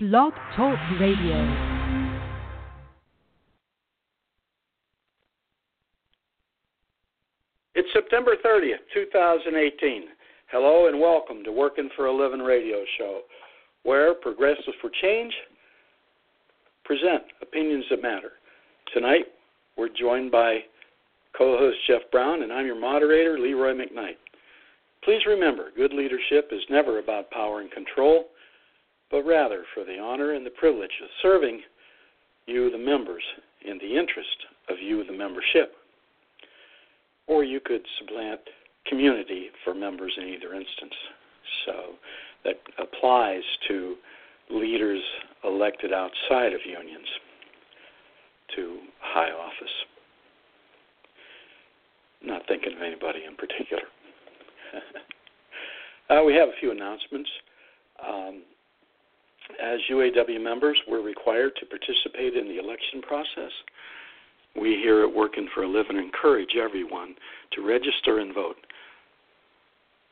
Blog Talk Radio. It's September 30th, 2018. Hello and welcome to Working for a Living radio show, where Progressives for Change present opinions that matter. Tonight, we're joined by co host Jeff Brown, and I'm your moderator, Leroy McKnight. Please remember, good leadership is never about power and control, but rather for the honor and the privilege of serving you, the members, in the interest of you, the membership. Or you could supplant community for members in either instance. So that applies to leaders elected outside of unions to high office. Not thinking of anybody in particular. uh, we have a few announcements. Um, as UAW members, we're required to participate in the election process. We here at Working for a Living encourage everyone to register and vote.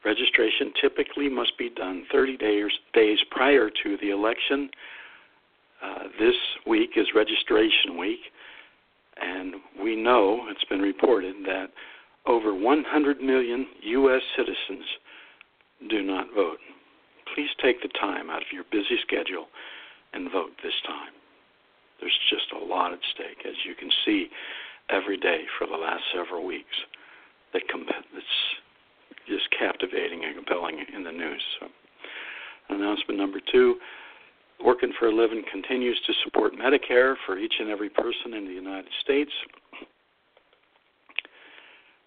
Registration typically must be done 30 days, days prior to the election. Uh, this week is registration week, and we know it's been reported that over 100 million U.S. citizens do not vote. Please take the time out of your busy schedule and vote this time. There's just a lot at stake, as you can see every day for the last several weeks. That it's just captivating and compelling in the news. So, announcement number two Working for a Living continues to support Medicare for each and every person in the United States.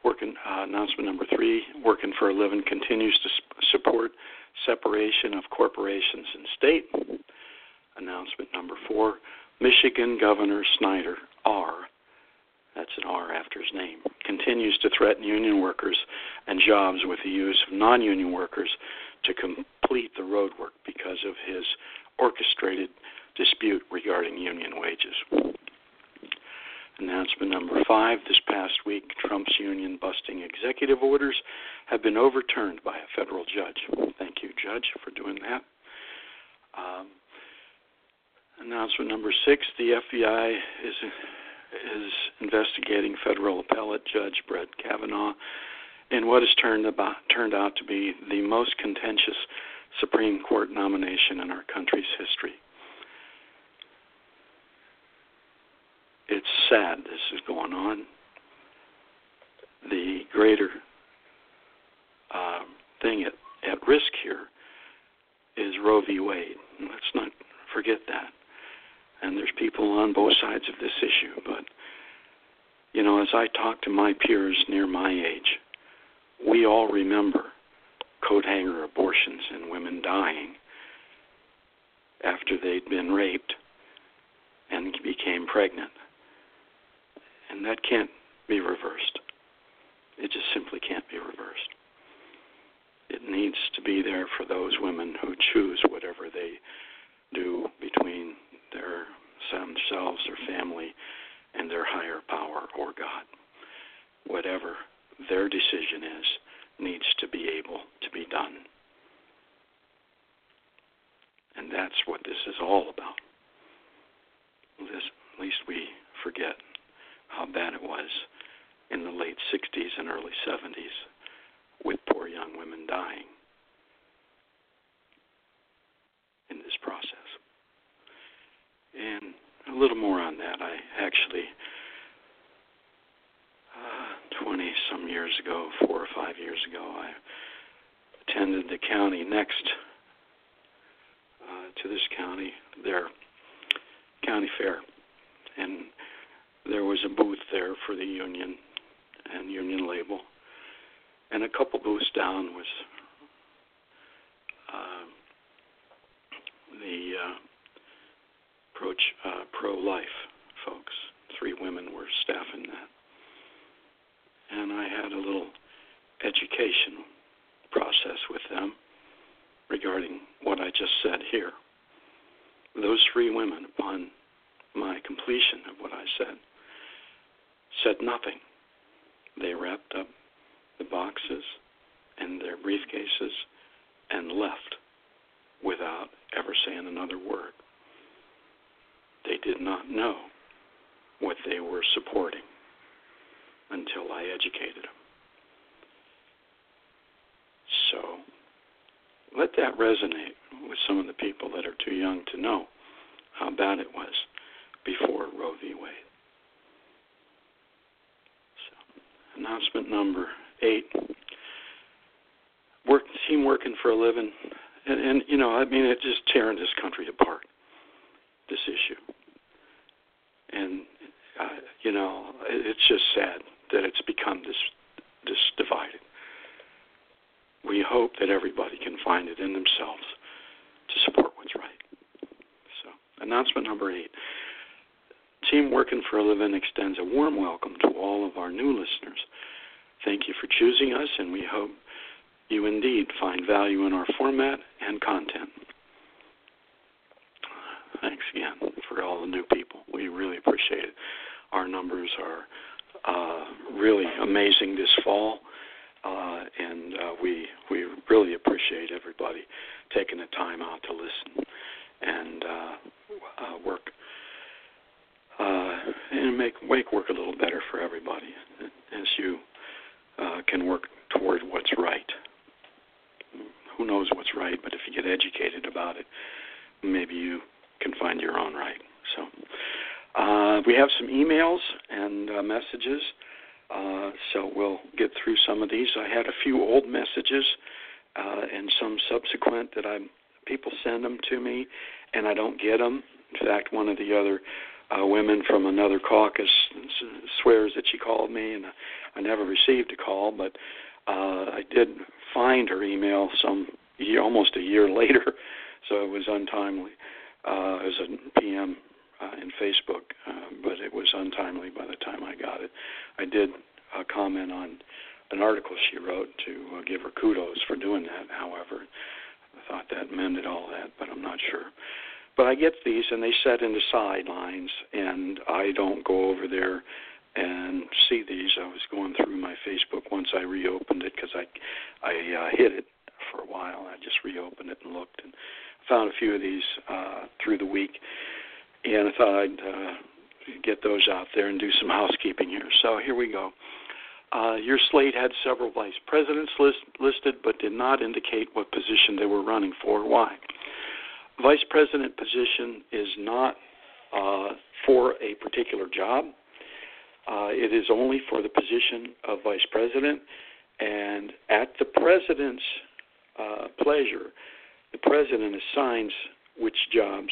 Working uh, announcement number three: Working for a Living continues to support separation of corporations and state. Announcement number four: Michigan Governor Snyder R. That's an R after his name. Continues to threaten union workers and jobs with the use of non-union workers to complete the road work because of his orchestrated dispute regarding union wages. Announcement number five this past week Trump's union busting executive orders have been overturned by a federal judge. Thank you, Judge, for doing that. Um, announcement number six the FBI is, is investigating federal appellate judge Brett Kavanaugh in what has turned, about, turned out to be the most contentious Supreme Court nomination in our country's history. It's sad this is going on. The greater uh, thing at, at risk here is Roe v. Wade. Let's not forget that. And there's people on both sides of this issue. But, you know, as I talk to my peers near my age, we all remember coat hanger abortions and women dying after they'd been raped and became pregnant. And that can't be reversed. It just simply can't be reversed. It needs to be there for those women who choose whatever they do between their themselves, their family, and their higher power or God. Whatever their decision is, needs to be able to be done. And that's what this is all about. This, at least we forget how bad it was in the late 60s and early 70s with poor young women dying in this process. And a little more on that. I actually, uh, 20 some years ago, four or five years ago, I attended the county next uh, to this county, their county fair. And there was a booth there for the union and union label, and a couple booths down was uh, the uh, pro uh, pro life folks. Three women were staffing that, and I had a little education process with them regarding what I just said here. Those three women, upon my completion of what I said, said nothing. They wrapped up the boxes and their briefcases and left without ever saying another word. They did not know what they were supporting until I educated them. So let that resonate with some of the people that are too young to know how bad it was before Roe v. Wade. So, announcement number eight. Work team working for a living, and, and you know, I mean, it's just tearing this country apart. This issue, and uh, you know, it's just sad that it's become this this divided. We hope that everybody can find it in themselves to support what's right. So, announcement number eight. Team Working for a Living extends a warm welcome to all of our new listeners. Thank you for choosing us, and we hope you indeed find value in our format and content. Thanks again for all the new people. We really appreciate it. Our numbers are uh, really amazing this fall, uh, and uh, we we really appreciate everybody taking the time out to listen and uh, uh, work uh, and make make work a little better for everybody as you uh, can work toward what's right. Who knows what's right, but if you get educated about it, maybe you can find your own right. So. Uh, we have some emails and uh, messages, uh, so we'll get through some of these. I had a few old messages uh, and some subsequent that I people send them to me, and I don't get them. In fact, one of the other uh, women from another caucus swears that she called me, and I never received a call, but uh, I did find her email some year, almost a year later, so it was untimely. Uh, it was a PM uh, in Facebook, uh, but it was untimely by the time I got it. I did uh, comment on an article she wrote to uh, give her kudos for doing that. However, I thought that mended all that, but I'm not sure. But I get these, and they set into sidelines, and I don't go over there and see these. I was going through my Facebook once I reopened it because I I uh, hid it for a while. I just reopened it and looked and found a few of these uh, through the week and I thought I'd uh, get those out there and do some housekeeping here. So here we go. Uh, your slate had several vice presidents list, listed, but did not indicate what position they were running for. Why? Vice president position is not uh, for a particular job. Uh, it is only for the position of vice president, and at the president's uh, pleasure, the president assigns which jobs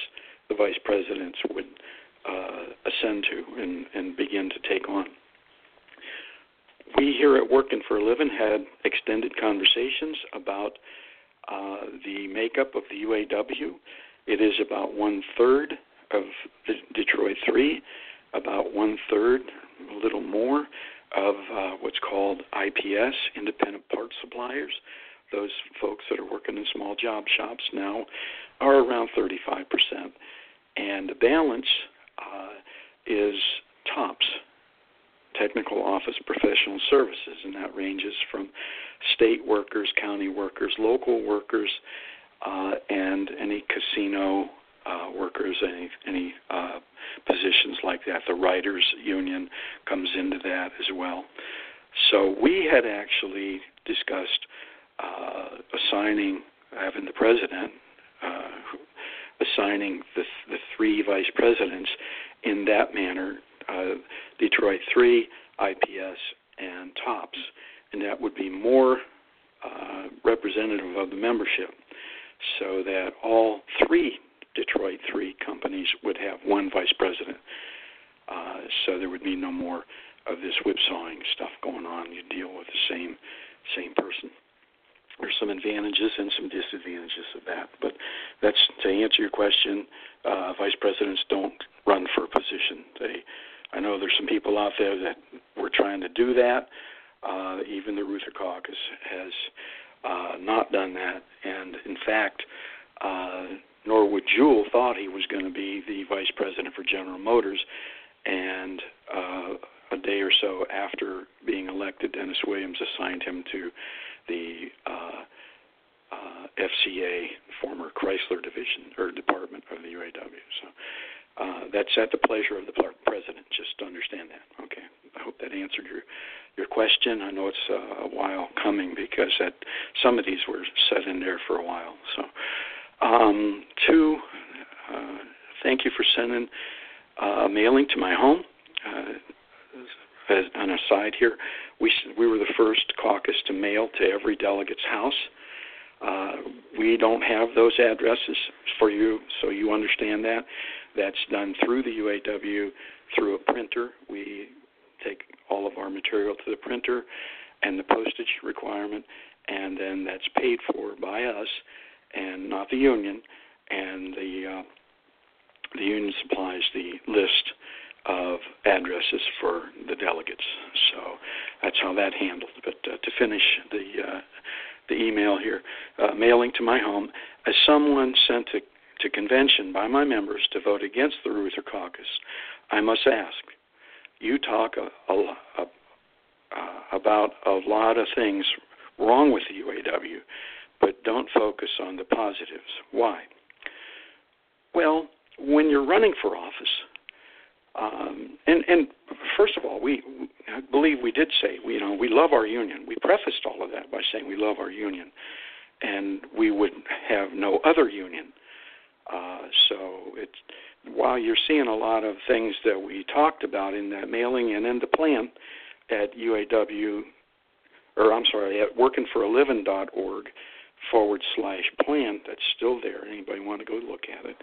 the vice presidents would uh, ascend to and, and begin to take on. We here at Working for a Living had extended conversations about uh, the makeup of the UAW. It is about one third of Detroit 3, about one third, a little more, of uh, what's called IPS, independent part suppliers. Those folks that are working in small job shops now are around 35 percent and the balance uh, is TOPS, Technical Office Professional Services, and that ranges from state workers, county workers, local workers, uh, and any casino uh, workers, any any uh, positions like that. The writers union comes into that as well. So we had actually discussed uh, assigning, having the president, uh, assigning the, the three vice presidents in that manner uh, Detroit 3, IPS, and TOPS. And that would be more uh, representative of the membership so that all three Detroit 3 companies would have one vice president. Uh, so there would be no more of this whipsawing stuff going on. You deal with the same same person there's some advantages and some disadvantages of that. But that's to answer your question. Uh, vice presidents don't run for a position. They, I know there's some people out there that were trying to do that. Uh, even the Reuther Caucus has uh, not done that, and in fact, uh, Norwood Jewell thought he was going to be the vice president for General Motors, and uh, a day or so after being elected, Dennis Williams assigned him to the uh, uh, FCA, former Chrysler division or department of the UAW. So Uh, that's at the pleasure of the president. Just understand that. Okay. I hope that answered your your question. I know it's uh, a while coming because that some of these were set in there for a while. So, um, two, uh, thank you for sending uh, mailing to my home. As an aside here, we we were the first caucus to mail to every delegate's house. Uh, we don't have those addresses for you, so you understand that. That's done through the UAW, through a printer. We take all of our material to the printer and the postage requirement, and then that's paid for by us and not the union. And the uh, the union supplies the list of addresses for the delegates. So that's how that handled. But uh, to finish the uh, the email here, uh, mailing to my home, as someone sent to, to convention by my members to vote against the Reuther caucus, I must ask. You talk a, a, a, uh, about a lot of things wrong with the UAW, but don't focus on the positives. Why? Well, when you're running for office, um, and and first of all, we I believe we did say we you know we love our union. We prefaced all of that by saying we love our union, and we would have no other union. Uh, so it's while you're seeing a lot of things that we talked about in that mailing and in the plan at UAW, or I'm sorry, at workingforaliving.org forward slash plan. That's still there. Anybody want to go look at it?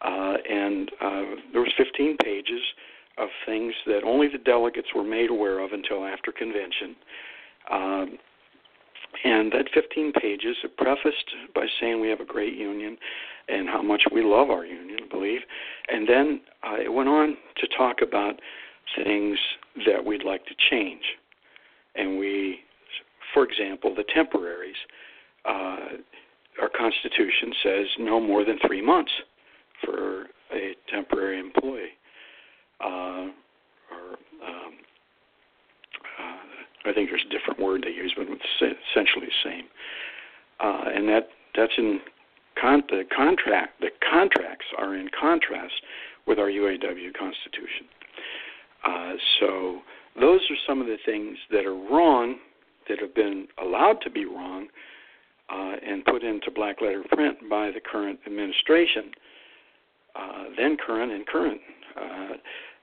Uh, and uh, there was 15 pages of things that only the delegates were made aware of until after convention. Um, and that 15 pages are prefaced by saying we have a great union and how much we love our union, I believe. And then uh, it went on to talk about things that we'd like to change. And we, for example, the temporaries, uh, our Constitution says no more than three months for a temporary employee. Uh, or um, uh, I think there's a different word they use, but it's essentially the same. Uh, and that that's in con- the contract. The contracts are in contrast with our UAW Constitution. Uh, so those are some of the things that are wrong, that have been allowed to be wrong, uh, and put into black letter print by the current administration uh, then current and current. Uh,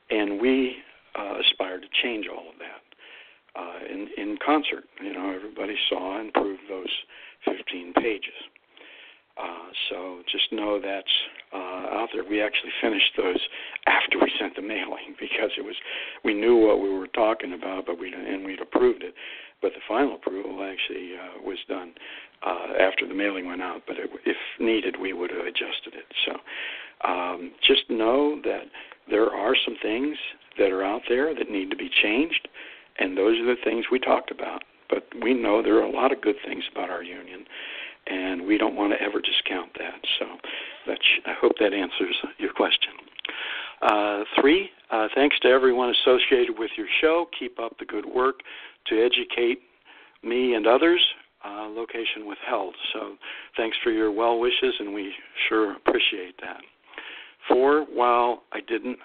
and we uh, aspire to change all of that uh, in, in concert. You know, everybody saw and proved those 15 pages. Uh, so just know that's uh, out there. We actually finished those after we sent the mailing because it was we knew what we were talking about, but we and we'd approved it. But the final approval actually uh, was done uh, after the mailing went out. But it, if needed, we would have adjusted it. So um, just know that there are some things that are out there that need to be changed, and those are the things we talked about. But we know there are a lot of good things about our union, and we don't want to ever discount that. So that's, I hope that answers your question. Uh, three, uh, thanks to everyone associated with your show. Keep up the good work to educate me and others. Uh, location withheld. So thanks for your well wishes, and we sure appreciate that. Four, while I didn't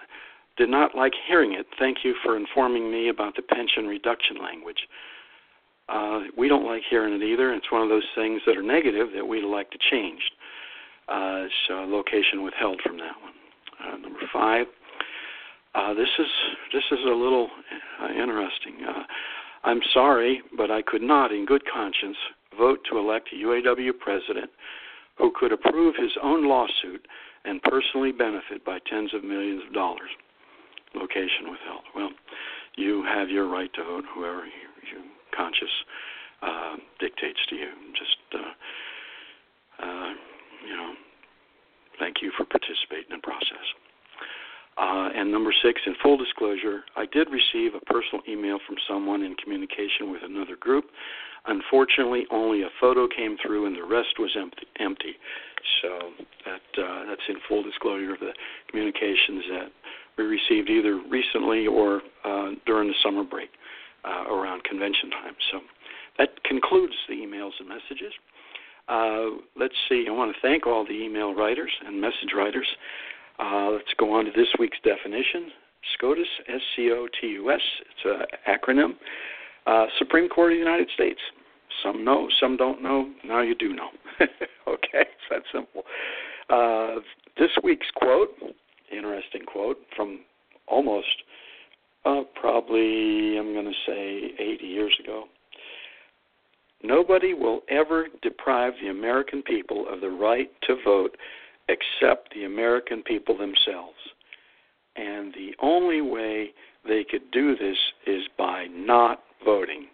did not like hearing it, thank you for informing me about the pension reduction language. Uh, we don't like hearing it either. It's one of those things that are negative that we'd like to change. Uh, so location withheld from that one. Uh, number five. Uh, this is this is a little uh, interesting. Uh, I'm sorry, but I could not, in good conscience, vote to elect a UAW president who could approve his own lawsuit and personally benefit by tens of millions of dollars. Location withheld. Well, you have your right to vote whoever you, you conscious uh, dictates to you. Just, uh, uh, you know, thank you for participating in the process. Uh, and number six, in full disclosure, I did receive a personal email from someone in communication with another group. Unfortunately, only a photo came through, and the rest was empty. empty. So that uh, that's in full disclosure of the communications that we received either recently or uh, during the summer break uh, around convention time. So that concludes the emails and messages. Uh, let's see. I want to thank all the email writers and message writers. Uh, let's go on to this week's definition. SCOTUS, S C O T U S, it's an acronym. Uh, Supreme Court of the United States. Some know, some don't know. Now you do know. okay, it's that simple. Uh, this week's quote, interesting quote from almost, uh, probably, I'm going to say 80 years ago. Nobody will ever deprive the American people of the right to vote except the American people themselves. And the only way they could do this is by not voting.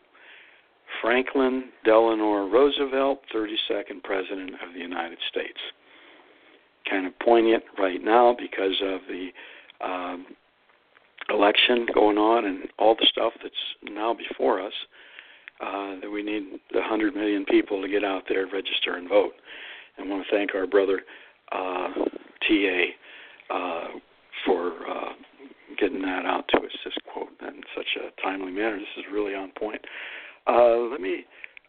Franklin Delano Roosevelt, 32nd President of the United States. Kind of poignant right now because of the um, election going on and all the stuff that's now before us. Uh, that we need the 100 million people to get out there, register, and vote. And I want to thank our brother uh, TA uh, for uh, getting that out to us, this quote, in such a timely manner. This is really on point. Uh, let me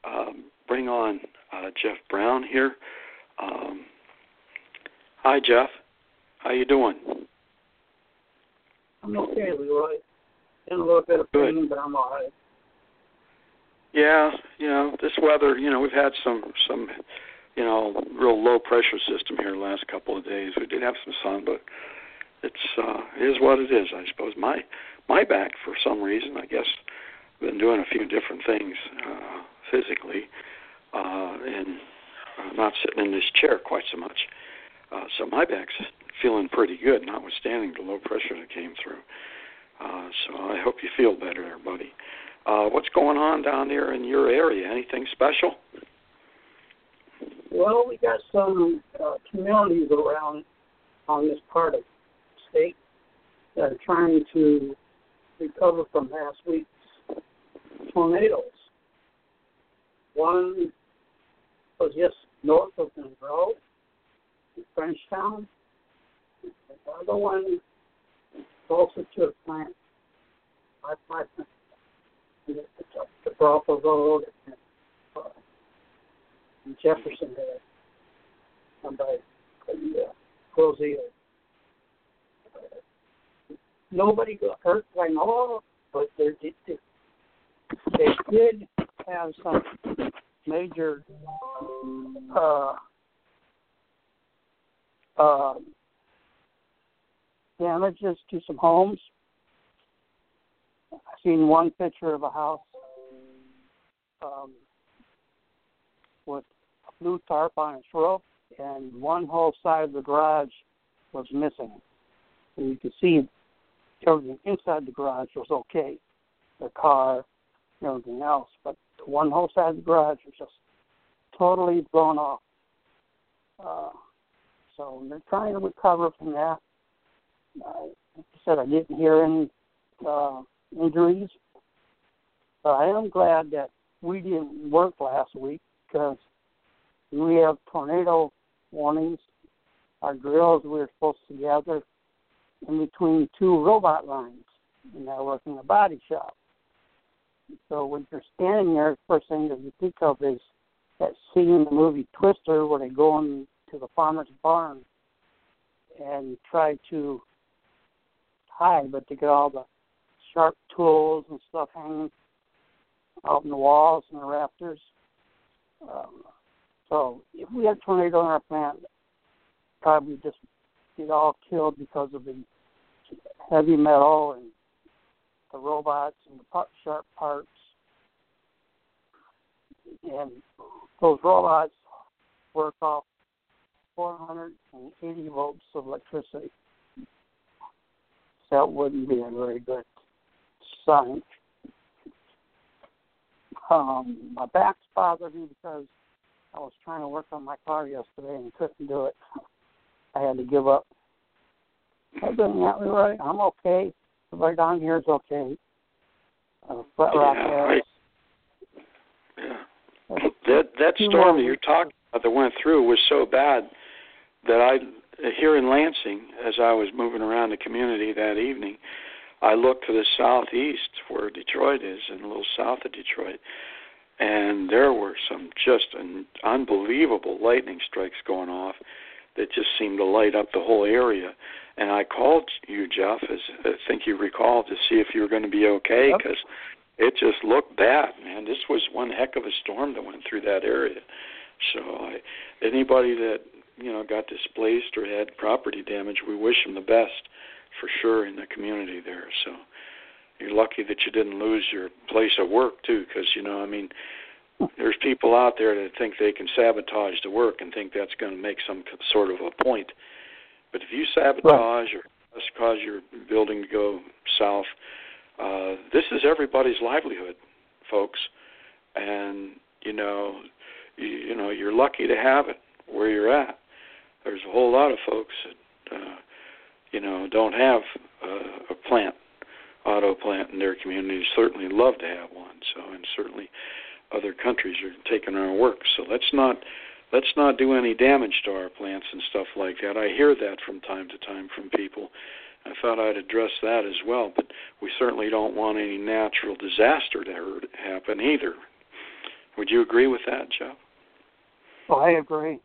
um, bring on uh, Jeff Brown here. Um, hi, Jeff. How you doing? I'm okay, Leroy. In a little bit of pain, Good. but I'm all right. Yeah, you know this weather. You know we've had some some you know real low pressure system here the last couple of days. We did have some sun, but it's uh, it is what it is. I suppose my my back for some reason. I guess been doing a few different things uh, physically, uh, and uh, not sitting in this chair quite so much. Uh, so my back's feeling pretty good, notwithstanding the low pressure that came through. Uh, so I hope you feel better, there, buddy. Uh, what's going on down there in your area? Anything special? Well, we got some uh, communities around on this part of the state that are trying to recover from last week's tornadoes. One was just north of Monroe, Frenchtown. The other one closer to a plant, five five it's up the Brothel Road and uh, in Jefferson there, and by the uh. Nobody got hurt know of, but there did, they, they did have some major uh, uh, damages to some homes. I've seen one picture of a house um, with a blue tarp on its roof, and one whole side of the garage was missing. And you could see everything inside the garage was okay, the car, everything else, but one whole side of the garage was just totally blown off. Uh, so they're trying to recover from that. Uh, like I said, I didn't hear any uh, injuries, but I am glad that we didn't work last week because we have tornado warnings. Our drills we were supposed to gather in between two robot lines, and I work in a body shop. So when you're standing there, the first thing that you think of is that scene in the movie Twister where they go into the farmer's barn and try to hide, but they get all the sharp tools and stuff hanging out in the walls and the rafters. Um, so if we had a tornado in our plant, probably just get all killed because of the heavy metal and the robots and the sharp parts. And those robots work off 480 volts of electricity. That wouldn't be a very good sign. Um, my back's bothered me because I was trying to work on my car yesterday and couldn't do it. I had to give up. Other than that, Leroy, I'm okay. Everybody down here is okay. Uh, Flat Rock Yeah, has. Yeah. That that storm that you're talking about that went through was so bad that I here in Lansing, as I was moving around the community that evening, I looked to the southeast where Detroit is, and a little south of Detroit, and there were some just an unbelievable lightning strikes going off that just seemed to light up the whole area. and I called you, Jeff, as I think you recall, to see if you were going to be okay because yep. it just looked bad, man. This was one heck of a storm that went through that area. So, I, anybody that you know got displaced or had property damage, we wish them the best for sure in the community there. So, you're lucky that you didn't lose your place of work too, because you know, I mean, there's people out there that think they can sabotage the work and think that's going to make some sort of a point. But if you sabotage right. or cause your building to go south, uh, this is everybody's livelihood, folks. And you know, you, you know, you're lucky to have it where you're at. There's a whole lot of folks that uh, you know don't have uh, a plant, auto plant in their communities. Certainly love to have one. So, and certainly other countries are taking our work. So let's not let's not do any damage to our plants and stuff like that. I hear that from time to time from people. I thought I'd address that as well, but we certainly don't want any natural disaster to happen either. Would you agree with that, Jeff? Well, I agree.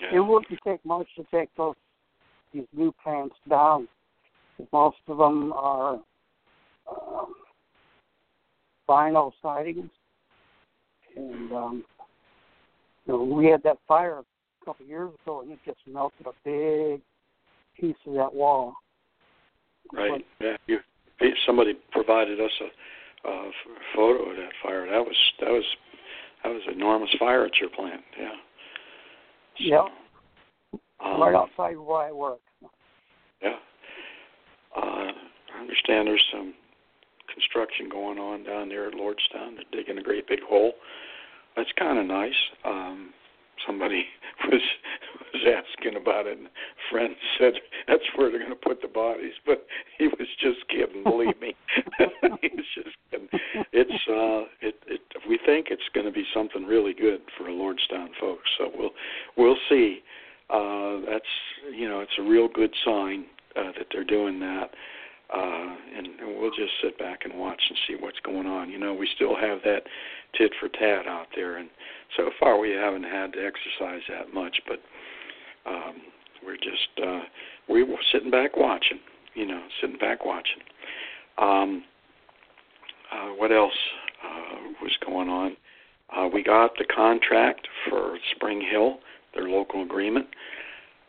Yeah. It wouldn't take much to take those these new plants down. Most of them are um, vinyl sidings, and um, you know, we had that fire a couple of years ago, and it just melted a big piece of that wall. Right. But, yeah. You, somebody provided us a, a photo of that fire. That was that was that was an enormous fire at your plant. Yeah. Yeah. Um, right outside where I work. Yeah. Uh, I understand there's some construction going on down there at Lordstown. They're digging a great big hole that's kind of nice. Um, somebody was was asking about it, and friend said that's where they're going to put the bodies, but he was just kidding. Believe me, he was just kidding. It's uh, it, it. We think it's going to be something really good for Lordstown folks. So we'll we'll see. Uh, that's you know, it's a real good sign uh, that they're doing that uh, and, and we'll just sit back and watch and see what's going on. You know, we still have that tit for tat out there, and so far we haven't had to exercise that much, but um, we're just uh, we were sitting back watching. You know, sitting back watching. Um, uh, what else uh, was going on? Uh, we got the contract for Spring Hill, their local agreement.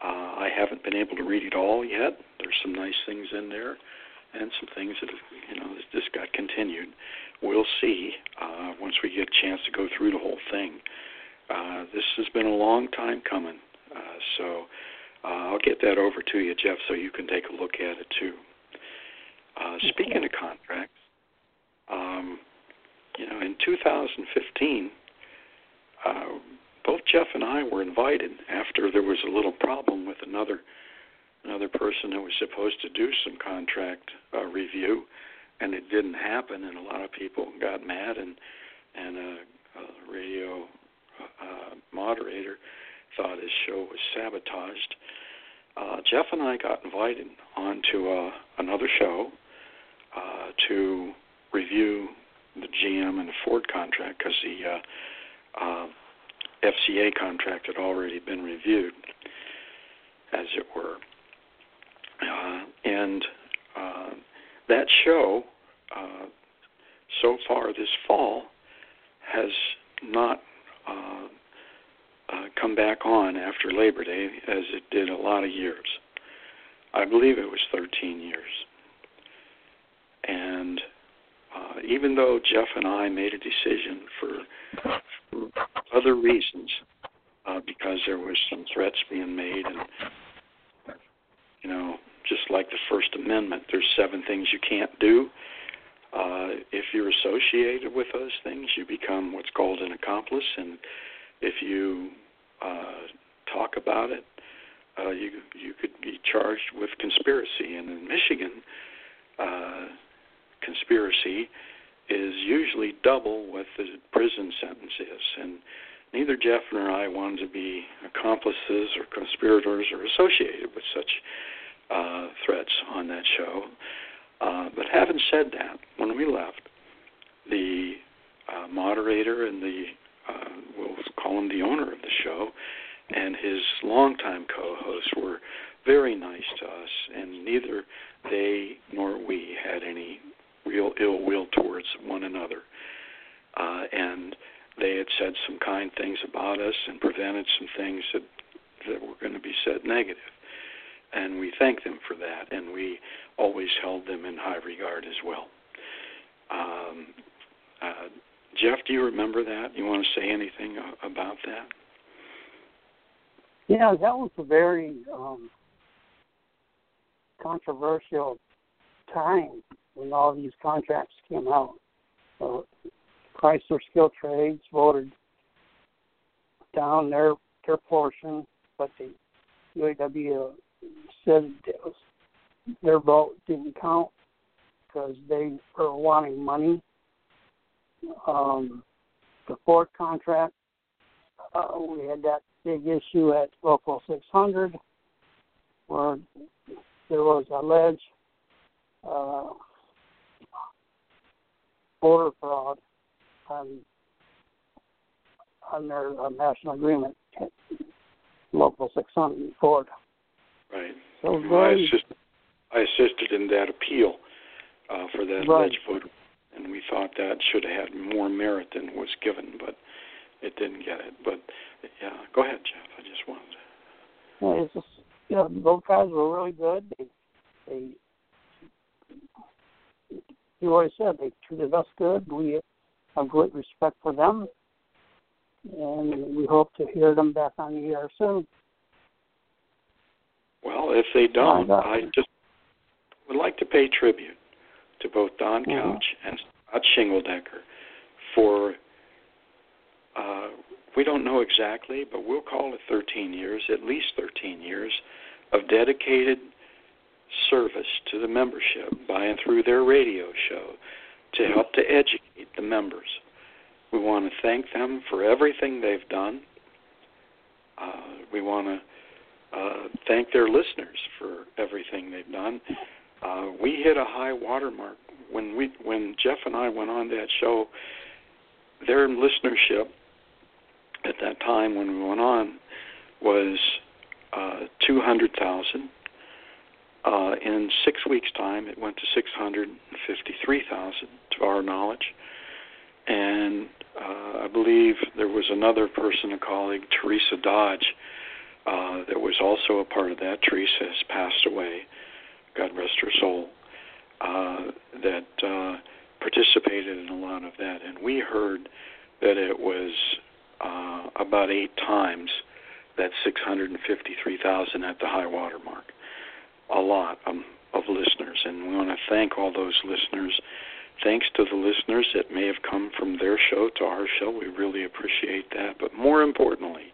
Uh, I haven't been able to read it all yet. There's some nice things in there and some things that have, you know just got continued. We'll see uh, once we get a chance to go through the whole thing. Uh, this has been a long time coming, uh, so uh, I'll get that over to you, Jeff, so you can take a look at it too. Uh, speaking of contracts, um, you know, in 2015, uh, both Jeff and I were invited after there was a little problem with another another person who was supposed to do some contract uh, review, and it didn't happen, and a lot of people got mad, and and a, a radio uh, moderator thought his show was sabotaged. Uh, Jeff and I got invited onto uh, another show uh, to review the GM and the Ford contract because the uh, uh, FCA contract had already been reviewed, as it were. Uh, and uh, that show, uh, so far this fall, has not uh, uh, come back on after Labor Day as it did a lot of years. I believe it was 13 years. And uh, even though Jeff and I made a decision for, for other reasons, uh, because there was some threats being made and you know just like the First Amendment, there's seven things you can't do. Uh, if you're associated with those things, you become what's called an accomplice, and if you uh, talk about it, uh, you you could be charged with conspiracy. And in Michigan, uh, conspiracy is usually double what the prison sentence is, and neither Jeff nor I wanted to be accomplices or conspirators or associated with such uh, threats on that show. Uh, but having said that, when we left, the uh, moderator and the uh, we'll call him the owner of the show and his longtime co-hosts were very nice to us, and neither they nor we had any real ill will towards one another. Uh, and they had said some kind things about us and prevented some things that that were going to be said negative. And we thank them for that, and we always held them in high regard as well. Um, uh, Jeff, do you remember that? You want to say anything about that? Yeah, that was a very um, controversial time when all these contracts came out. Uh, Chrysler Skilled Trades voted down their their portion, but the UAW said was, their vote didn't count because they were wanting money. Um, the Ford contract, uh, we had that big issue at Local 600 where there was alleged uh, voter fraud on their uh, national agreement, local 600 Ford. Right. So well, I, assist, I assisted in that appeal uh, for that right. alleged voter, and we thought that should have had more merit than was given, but it didn't get it. But yeah, go ahead, Jeff. I just wanted. To... Yeah, it's just you know those guys were really good. They they you always said they treated us good. We have great respect for them, and we hope to hear them back on the air soon. Well, if they don't, I just would like to pay tribute to both Don mm-hmm. Couch and Scott Shingledecker for, uh, we don't know exactly, but we'll call it 13 years, at least 13 years, of dedicated service to the membership by and through their radio show to help to educate the members. We want to thank them for everything they've done. Uh, we want to uh, thank their listeners for everything they've done. Uh, we hit a high watermark when we when Jeff and I went on that show. Their listenership at that time when we went on was uh, 200,000 uh, in six weeks' time, it went to 653,000, to our knowledge. And uh, I believe there was another person, a colleague, Teresa Dodge, uh, that was also a part of that. Teresa has passed away, God rest her soul, uh, that uh, participated in a lot of that. And we heard that it was uh, about eight times that 653,000 at the high water mark a lot of, of listeners, and we want to thank all those listeners. Thanks to the listeners that may have come from their show to our show. We really appreciate that. But more importantly,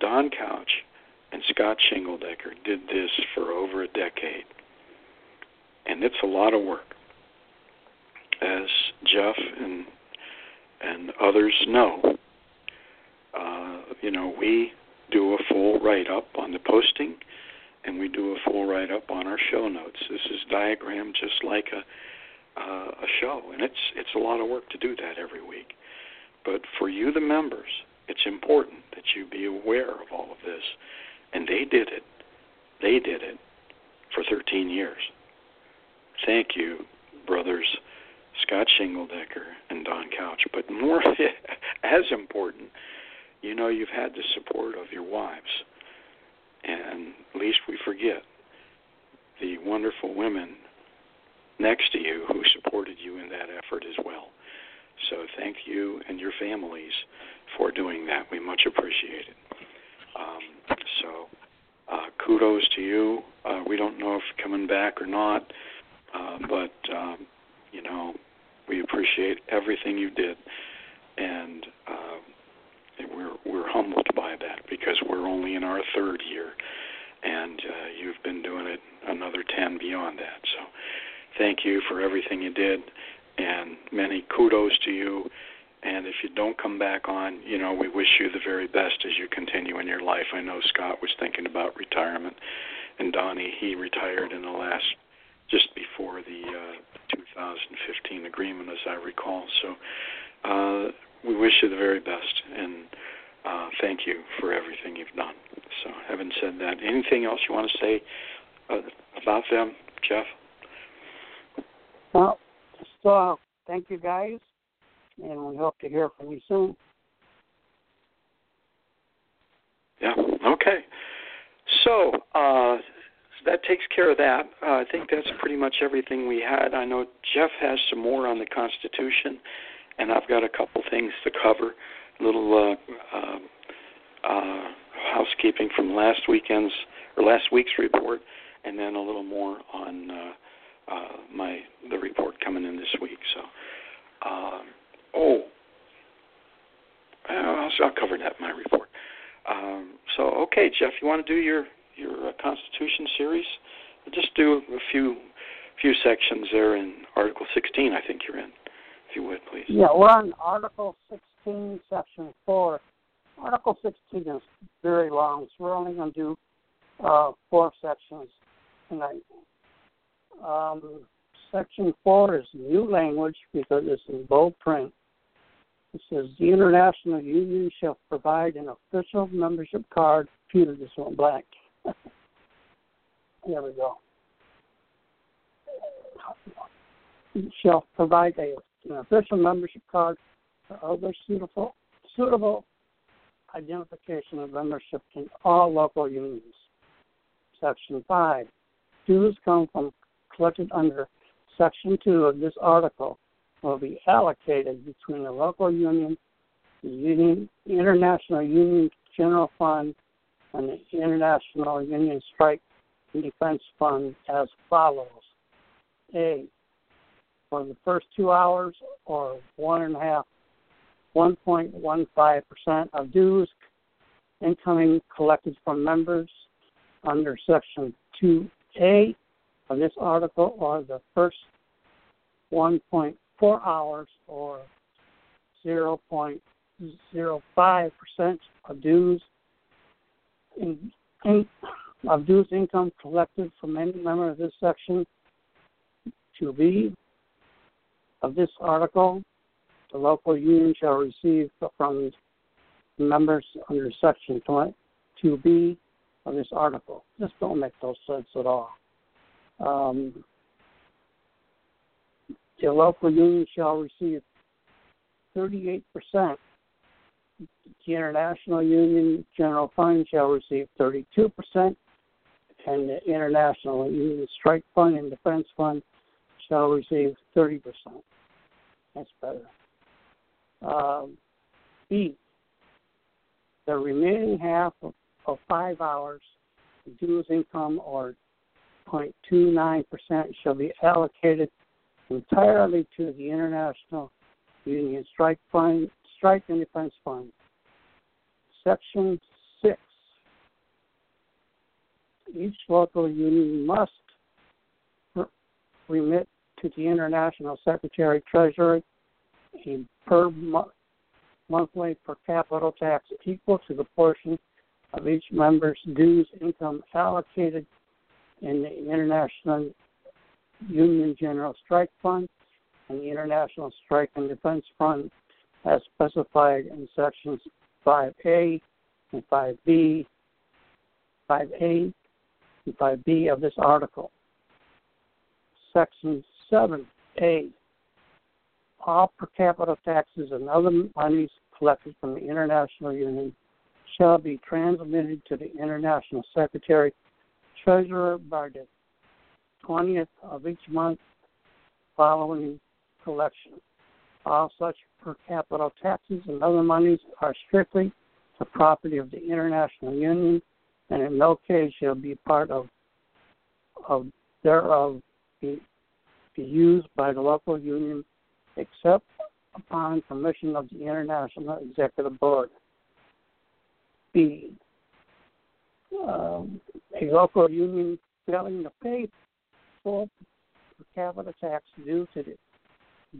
Don Couch and Scott Shingledecker did this for over a decade. And it's a lot of work. As Jeff and and others know, uh, you know, we do a full write up on the posting and we do a full write up on our show notes. This is diagrammed just like a uh, a show, and it's it's a lot of work to do that every week. But for you, the members, it's important that you be aware of all of this, and they did it. They did it for 13 years. Thank you, brothers Scott Shingledecker and Don Couch. But more, as important, you know, you've had the support of your wives and least we forget the wonderful women next to you who supported you in that effort as well. So thank you and your families for doing that. We much appreciate it. Um, so uh, kudos to you. Uh, we don't know if coming back or not, uh, but um, you know we appreciate everything you did, and uh, we're we're humbled by that because we're only in our third year, and uh, you've been doing it another ten beyond that. So, thank you for everything you did, and many kudos to you. If you don't come back on, you know, we wish you the very best as you continue in your life. I know Scott was thinking about retirement, and Donnie, he retired in the last, just before the uh, 2015 agreement, as I recall. So, uh, we wish you the very best, and uh, thank you for everything you've done. So, having said that, anything else you want to say uh, about them, Jeff? Well, just uh, thank you guys, and we hope to hear from you soon. Yeah. Okay. So uh, that takes care of that. Uh, I think that's pretty much everything we had. I know Jeff has some more on the Constitution, and I've got a couple things to cover. A little uh, uh, uh, housekeeping from last weekend's or last week's report, and then a little more on uh, uh, my the report coming in this week. So, uh, oh, I'll, I'll cover that in my report. Um, so, okay, Jeff, you want to do your your uh, Constitution series? Just do a few few sections there in Article 16. I think you're in, if you would, please. Yeah, we're on Article 16, Section 4. Article 16 is very long, so we're only going to do uh, four sections tonight. Um, section 4 is new language because it's in bold print. It says the International Union shall provide an official membership card. Peter just went blank. there we go. Shall provide a, an official membership card for other suitable suitable identification of membership in all local unions. Section 5. Dues come from collected under Section 2 of this article will be allocated between the local union, the union, International Union General Fund, and the International Union Strike and Defense Fund as follows. A. For the first two hours or one and a half 1.15% of dues incoming collected from members under Section 2A of this article or the first 1.4 hours or 0.05% of dues in, in, of dues income collected from any member of this section 2B of this article the local union shall receive from members under Section 2B of this article. Just don't make no sense at all. Um, the local union shall receive 38%. The International Union General Fund shall receive 32%, and the International Union Strike Fund and Defense Fund shall receive 30%. That's better. Um, B, the remaining half of, of five hours dues income or 0.29% shall be allocated entirely to the International Union Strike Fund, Strike and Defense Fund. Section 6. Each local union must remit to the International Secretary Treasury a per mo- monthly per capita tax equal to the portion of each member's dues income allocated in the International Union General Strike Fund and the International Strike and Defense Fund as specified in sections 5A and 5B, 5A and 5B of this article. Section 7A all per capita taxes and other monies collected from the International Union shall be transmitted to the International Secretary Treasurer by the 20th of each month following collection. All such per capita taxes and other monies are strictly the property of the International Union and in no case shall be part of, of thereof be, be used by the local union except upon permission of the International Executive Board. B. Um, a local union failing to pay full per capita tax due to the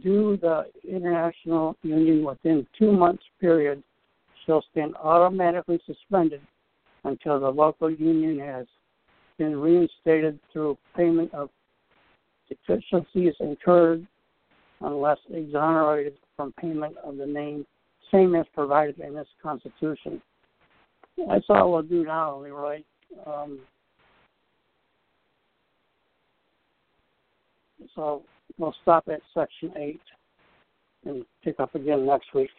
due the international union within two months period shall stand automatically suspended until the local union has been reinstated through payment of deficiencies incurred unless exonerated from payment of the named same as provided in this Constitution. That's all we'll do now, Leroy. Um, so we'll stop at Section 8 and pick up again next week.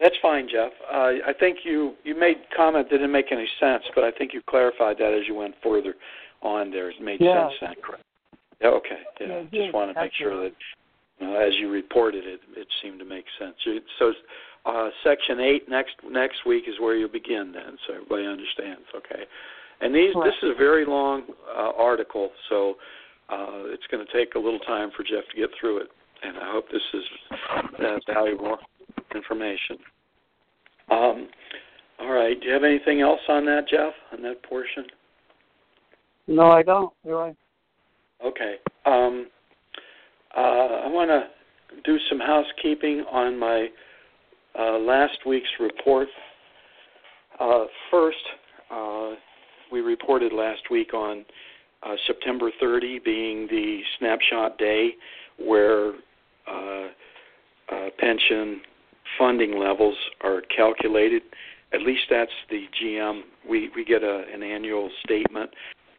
That's fine, Jeff. Uh, I think you you made comment that didn't make any sense, but I think you clarified that as you went further on there. It made yeah. sense. That correct? Yeah. Okay. Yeah. yeah Just want to make sure that you know, as you reported it, it seemed to make sense. So, uh, section eight next next week is where you begin then, so everybody understands. Okay. And these this is a very long uh, article, so uh, it's going to take a little time for Jeff to get through it. And I hope this is uh, valuable information. Um, all right. Do you have anything else on that, Jeff, on that portion? No, I don't. You're Okay. Um, uh, I want to do some housekeeping on my uh, last week's report. Uh, first, uh, we reported last week on uh, September 30 being the snapshot day where uh, uh, pension funding levels are calculated. At least that's the GM. We we get a, an annual statement.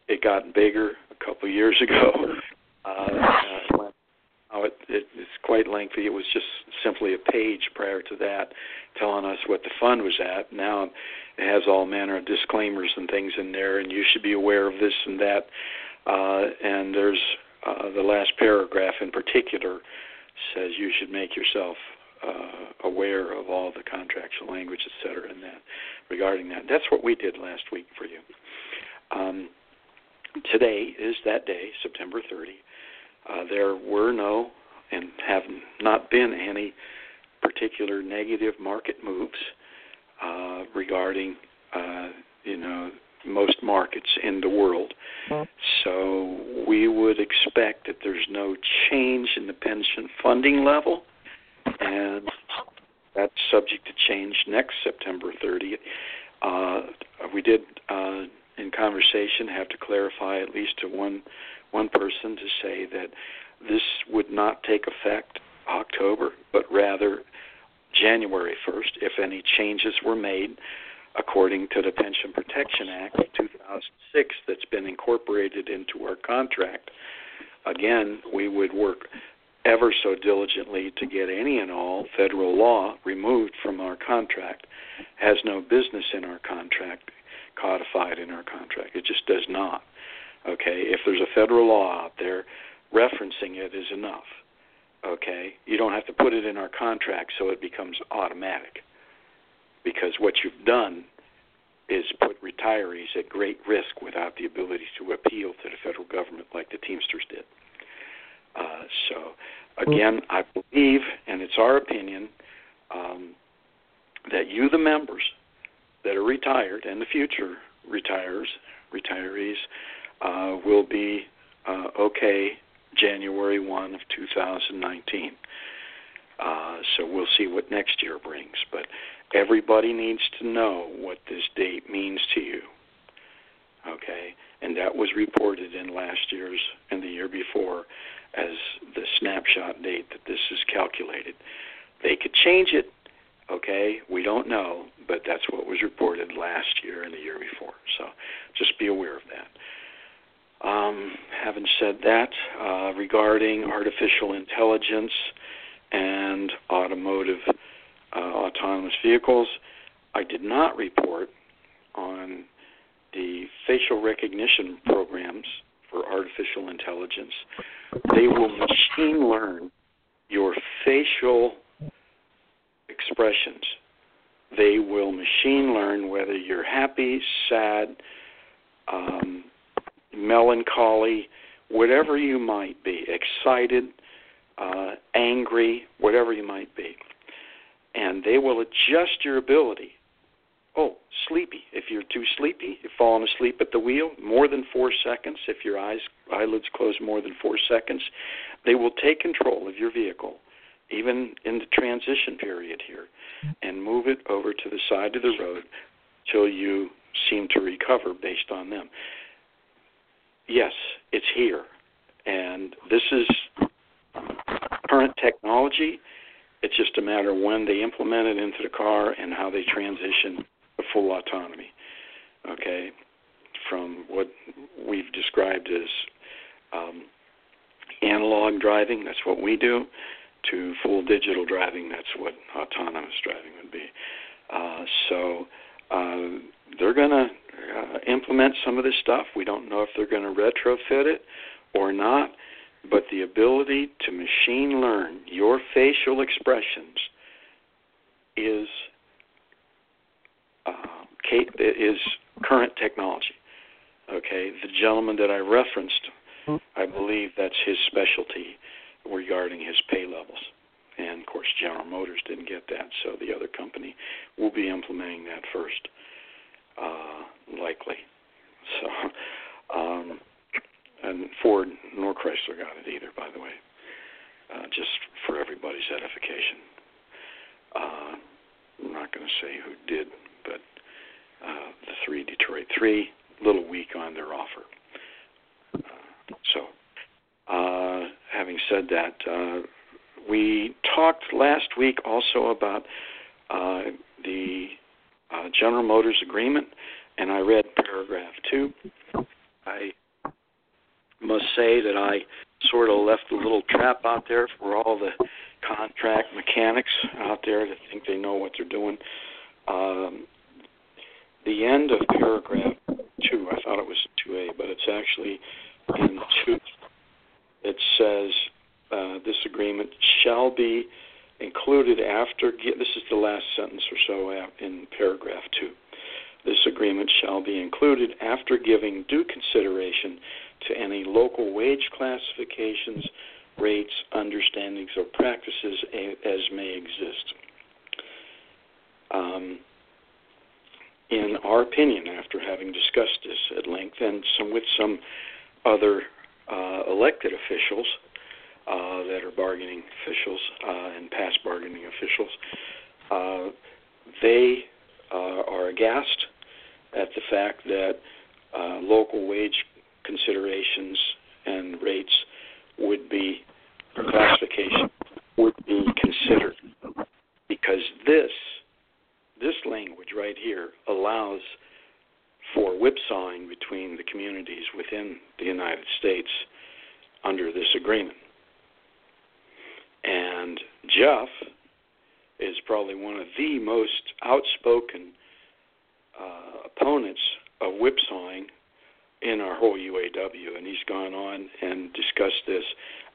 It got bigger a couple years ago. Uh, uh, oh, it, it, it's quite lengthy. It was just simply a page prior to that, telling us what the fund was at. Now it has all manner of disclaimers and things in there, and you should be aware of this and that. Uh, and there's uh, the last paragraph in particular says you should make yourself uh, aware of all the contractual language, et cetera, and that regarding that. That's what we did last week for you. Um, today is that day, September 30. Uh, there were no and have not been any particular negative market moves uh, regarding, uh, you know, most markets in the world. Mm-hmm. So we would expect that there's no change in the pension funding level, and that's subject to change next September 30th. Uh, we did, uh, in conversation, have to clarify at least to one one person to say that this would not take effect October, but rather January 1st if any changes were made according to the Pension Protection Act of 2006 that's been incorporated into our contract. Again, we would work ever so diligently to get any and all federal law removed from our contract. Has no business in our contract, codified in our contract. It just does not. Okay, if there's a federal law out there, referencing it is enough. Okay, you don't have to put it in our contract so it becomes automatic because what you've done is put retirees at great risk without the ability to appeal to the federal government like the Teamsters did. Uh, so, again, I believe, and it's our opinion, um, that you, the members that are retired and the future retires, retirees, uh, will be uh, okay January 1 of 2019. Uh, so we'll see what next year brings. But everybody needs to know what this date means to you. Okay? And that was reported in last year's and the year before as the snapshot date that this is calculated. They could change it, okay? We don't know, but that's what was reported last year and the year before. So just be aware of that. Um, having said that, uh, regarding artificial intelligence and automotive uh, autonomous vehicles, I did not report on the facial recognition programs for artificial intelligence. They will machine learn your facial expressions. They will machine learn whether you're happy, sad, um, melancholy, whatever you might be, excited, uh, angry, whatever you might be. And they will adjust your ability Oh, sleepy. If you're too sleepy, you've fallen asleep at the wheel more than four seconds. If your eyes eyelids close more than four seconds, they will take control of your vehicle, even in the transition period here, and move it over to the side of the road till you seem to recover based on them. Yes, it's here, and this is current technology. It's just a matter when they implement it into the car and how they transition to full autonomy. Okay, from what we've described as um, analog driving, that's what we do, to full digital driving, that's what autonomous driving would be. Uh, so uh, they're going to uh, implement some of this stuff. We don't know if they're going to retrofit it or not, but the ability to machine learn your facial expressions is uh, is current technology. Okay, the gentleman that I referenced, hmm. I believe that's his specialty regarding his pay levels. And of course, General Motors didn't get that, so the other company will be implementing that first, uh, likely. So, um, and Ford nor Chrysler got it either, by the way, uh, just for everybody's edification. Uh, I'm not going to say who did, but uh, the three Detroit three, little weak on their offer. Uh, so, uh, having said that, uh, we talked last week also about uh, the uh, General Motors agreement, and I read paragraph two. I must say that I sort of left a little trap out there for all the contract mechanics out there that think they know what they're doing. Um, the end of paragraph two, I thought it was 2A, but it's actually in 2. It says uh, this agreement shall be included after, this is the last sentence or so in paragraph 2. This agreement shall be included after giving due consideration to any local wage classifications, rates, understandings, or practices as may exist. Um, in our opinion, after having discussed this at length and some with some other uh, elected officials uh, that are bargaining officials uh, and past bargaining officials, uh, they uh, are aghast at the fact that uh, local wage considerations and rates would be, or classification would be considered. Because this, this language right here allows for whipsawing between the communities within the United States under this agreement. And Jeff is probably one of the most outspoken uh, opponents of whipsawing in our whole UAW, and he's gone on and discussed this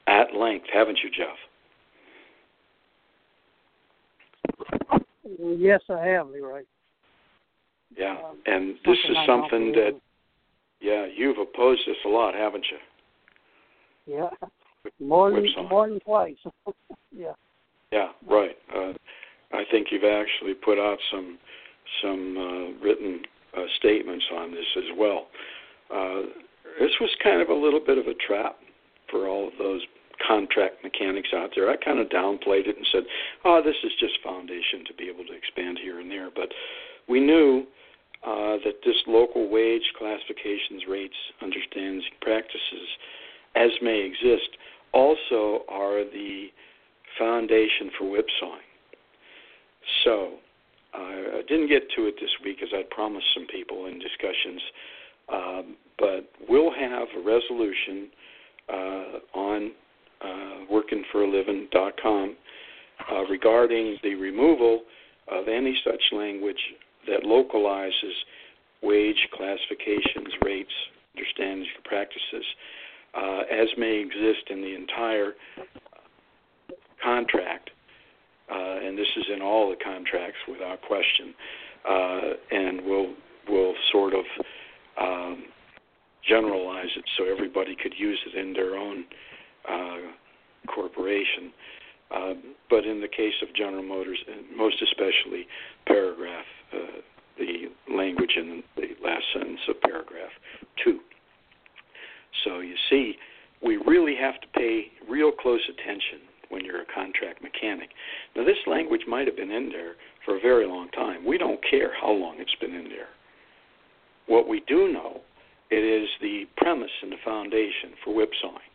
at length, haven't you, Jeff? Yes, I have, Leroy. Yeah, um, and this is something that, yeah, you've opposed this a lot, haven't you? Yeah, more than more than twice. yeah. Yeah, right. Uh, I think you've actually put out some some uh, written uh, statements on this as well. Uh, this was kind of a little bit of a trap for all of those contract mechanics out there. I kind of downplayed it and said, "Oh, this is just foundation to be able to expand here and there." But we knew that this local wage classifications, rates, understandings, practices, as may exist, also are the foundation for whipsawing. So I didn't get to it this week as I promised some people in discussions, um, but we'll have a resolution uh, on uh, workin4alivin.com uh, regarding the removal of any such language that localizes wage classifications, rates, understandings, practices, uh, as may exist in the entire contract uh, and this is in all the contracts without question. Uh, and we'll we'll sort of um, generalize it so everybody could use it in their own uh, corporation. Uh, but in the case of General Motors, and most especially paragraph, uh, the language in the last sentence of paragraph two. So you see, we really have to pay real close attention when you're a contract mechanic. Now, this language might have been in there for a very long time. We don't care how long it's been in there. What we do know, it is the premise and the foundation for whipsawing.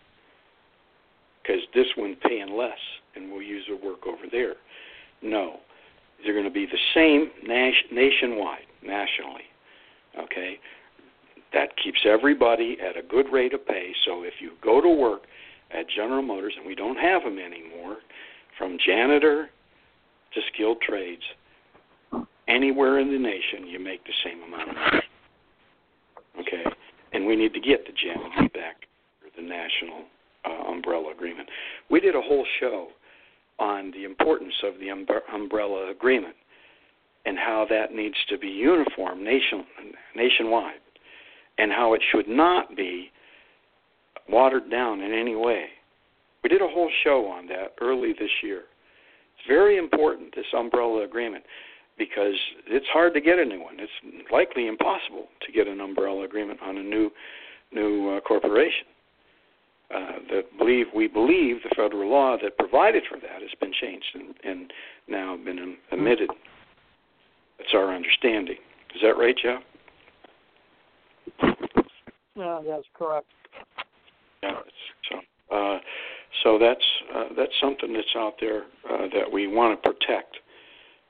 because this one paying less, and we'll use the work over there. No, they're going to be the same nationwide, nationally. Okay, that keeps everybody at a good rate of pay. So if you go to work at General Motors, and we don't have them anymore, from janitor to skilled trades, anywhere in the nation, you make the same amount of money. Okay, and we need to get the janitors back for the national uh, umbrella agreement. We did a whole show on the importance of the umbrella agreement and how that needs to be uniform nation nationwide and how it should not be watered down in any way. We did a whole show on that early this year. It's very important this umbrella agreement because it's hard to get a new one. It's likely impossible to get an umbrella agreement on a new new uh, corporation. Uh, that believe we believe the federal law that provided for that has been changed and, and now been omitted. That's our understanding. Is that right, Jeff? Yeah, that's correct. Yeah, so uh, so that's uh, that's something that's out there uh, that we want to protect,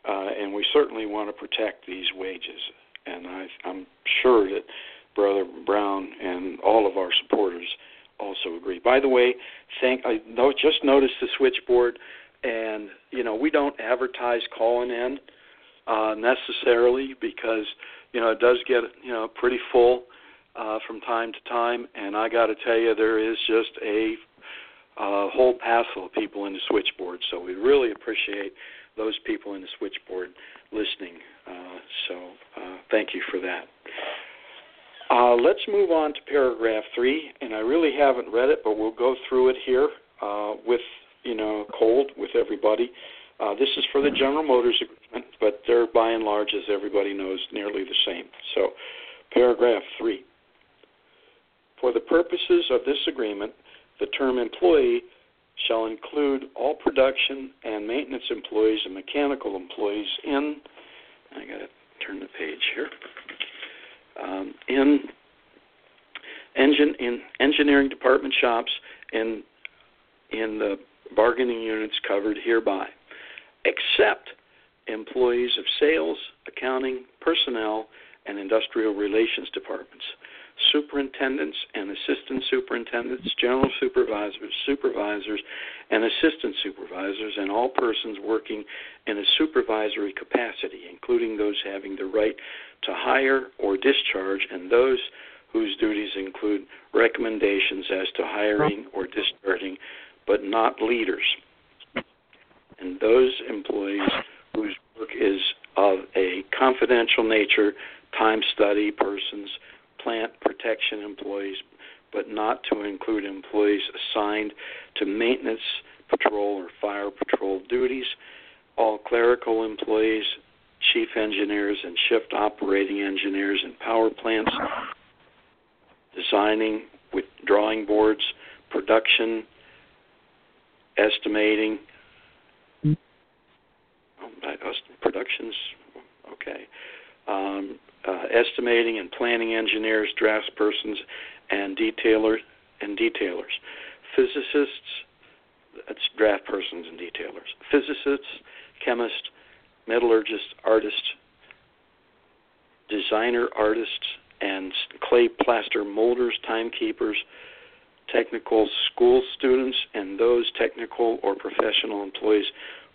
uh, and we certainly want to protect these wages. And I, I'm sure that Brother Brown and all of our supporters also agree. By the way, thank I know, just noticed the switchboard, and you know we don't advertise calling in uh, necessarily because you know it does get you know pretty full uh, from time to time, and I got to tell you there is just a uh, whole passel of people in the switchboard. So we really appreciate those people in the switchboard listening. Uh, so uh, thank you for that. Uh, let's move on to paragraph three, and I really haven't read it, but we'll go through it here uh, with you know cold with everybody. Uh, this is for the General Motors agreement, but they're by and large, as everybody knows, nearly the same. So, paragraph three. For the purposes of this agreement, the term employee shall include all production and maintenance employees and mechanical employees in. I got to turn the page here um, in engine in engineering department shops and in the bargaining units covered hereby, except employees of sales, accounting, personnel, and industrial relations departments superintendents and assistant superintendents, general supervisors, supervisors, and assistant supervisors, and all persons working in a supervisory capacity, including those having the right to hire or discharge, and those whose duties include recommendations as to hiring or discharging, but not leaders. And those employees whose work is of a confidential nature, time study persons, plant protection employees, but not to include employees assigned to maintenance, patrol, or fire patrol duties, all clerical employees, chief engineers, and shift operating engineers in power plants, designing with drawing boards, production, estimating. Oh, productions, okay. Um, uh, estimating and planning engineers, draftspersons, and detailers and detailers. Physicists, that's draft persons and detailers. Physicists, chemists, metallurgists, artists, designer artists, and clay plaster molders, timekeepers, technical school students, and those technical or professional employees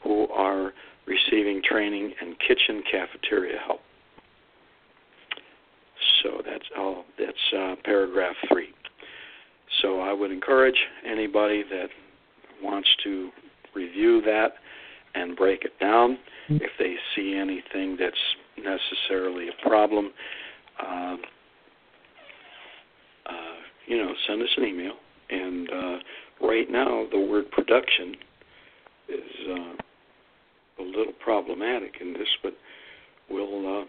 who are receiving training and kitchen cafeteria help. So that's all. That's uh, paragraph three. So I would encourage anybody that wants to review that and break it down. If they see anything that's necessarily a problem, uh, uh, you know, send us an email. And uh, right now, the word production is uh, a little problematic in this, but we'll uh,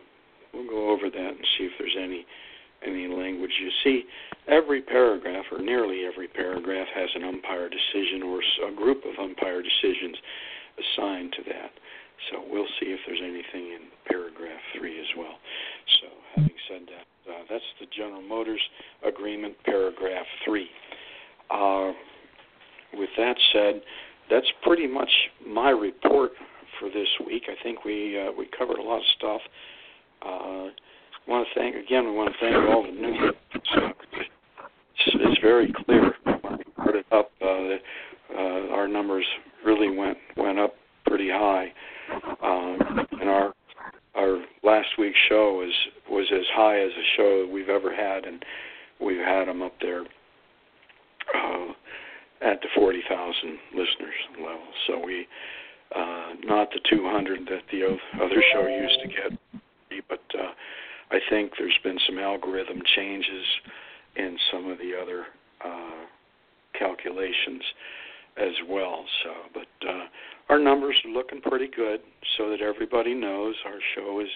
we'll go over that and see if there's any any language. You see, every paragraph, or nearly every paragraph, has an umpire decision or a group of umpire decisions assigned to that. So we'll see if there's anything in paragraph three as well. So, having said that, uh, that's the General Motors Agreement, paragraph three. Uh, with that said, that's pretty much my report for this week. I think we uh, we covered a lot of stuff. Uh, want to thank again. We want to thank all the new. It's, it's very clear. Put it up. Uh, uh, our numbers really went went up pretty high, um, and our our last week's show was was as high as a show we've ever had, and we've had them up there uh, at the 40,000 listeners level. So we, uh, not the 200 that the other show used to get, uh, I think there's been some algorithm changes in some of the other uh, calculations as well. So, but uh, our numbers are looking pretty good, so that everybody knows our show is